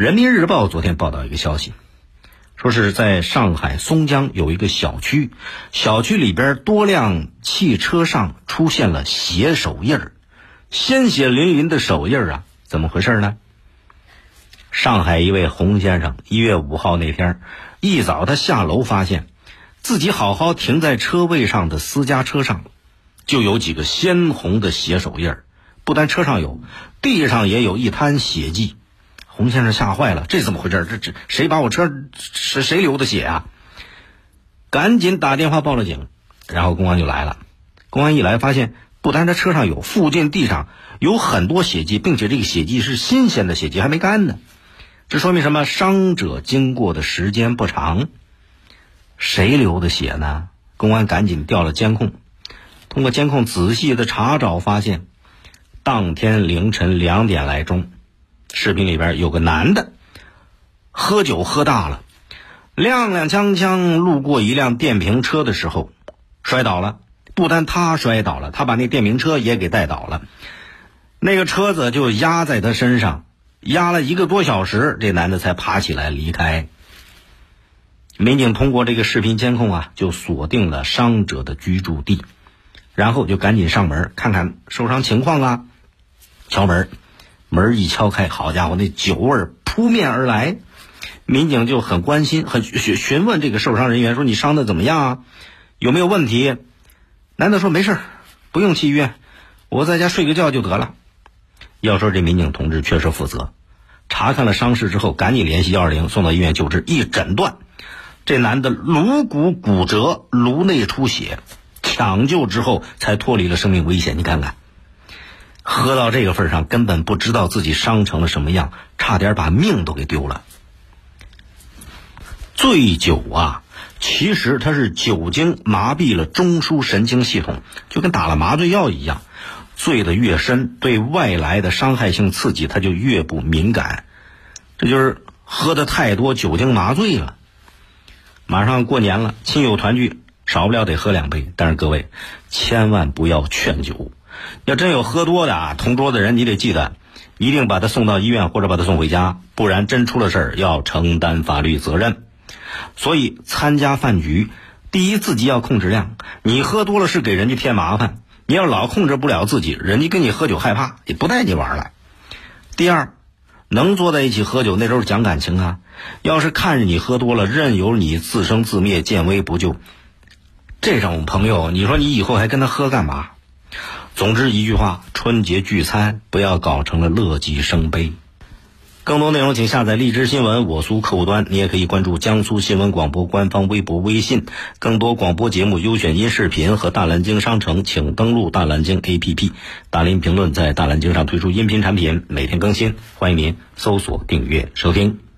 人民日报昨天报道一个消息，说是在上海松江有一个小区，小区里边多辆汽车上出现了血手印儿，鲜血淋淋的手印儿啊，怎么回事呢？上海一位洪先生，一月五号那天一早他下楼发现，自己好好停在车位上的私家车上，就有几个鲜红的血手印儿，不但车上有，地上也有一滩血迹。洪先生吓坏了，这怎么回事？这这谁把我车是谁流的血啊？赶紧打电话报了警，然后公安就来了。公安一来，发现不单他车上有，附近地上有很多血迹，并且这个血迹是新鲜的血迹，还没干呢。这说明什么？伤者经过的时间不长。谁流的血呢？公安赶紧调了监控，通过监控仔细的查找，发现当天凌晨两点来钟。视频里边有个男的，喝酒喝大了，踉踉跄跄路过一辆电瓶车的时候，摔倒了。不单他摔倒了，他把那电瓶车也给带倒了。那个车子就压在他身上，压了一个多小时，这男的才爬起来离开。民警通过这个视频监控啊，就锁定了伤者的居住地，然后就赶紧上门看看受伤情况啊，敲门。门一敲开，好家伙，那酒味扑面而来，民警就很关心，很询询问这个受伤人员说：“你伤的怎么样啊？有没有问题？”男的说：“没事不用去医院，我在家睡个觉就得了。”要说这民警同志确实负责，查看了伤势之后，赶紧联系幺二零送到医院救治，一诊断，这男的颅骨骨折、颅内出血，抢救之后才脱离了生命危险。你看看。喝到这个份上，根本不知道自己伤成了什么样，差点把命都给丢了。醉酒啊，其实它是酒精麻痹了中枢神经系统，就跟打了麻醉药一样。醉得越深，对外来的伤害性刺激它就越不敏感。这就是喝的太多，酒精麻醉了。马上过年了，亲友团聚，少不了得喝两杯。但是各位，千万不要劝酒。要真有喝多的啊，同桌的人你得记得，一定把他送到医院或者把他送回家，不然真出了事儿要承担法律责任。所以参加饭局，第一自己要控制量，你喝多了是给人家添麻烦。你要老控制不了自己，人家跟你喝酒害怕，也不带你玩了。第二，能坐在一起喝酒，那都是讲感情啊。要是看着你喝多了，任由你自生自灭、见危不救，这种朋友，你说你以后还跟他喝干嘛？总之一句话，春节聚餐不要搞成了乐极生悲。更多内容请下载荔枝新闻我苏客户端，你也可以关注江苏新闻广播官方微博、微信。更多广播节目优选音视频和大蓝鲸商城，请登录大蓝鲸 APP。大林评论在大蓝鲸上推出音频产品，每天更新，欢迎您搜索订阅收听。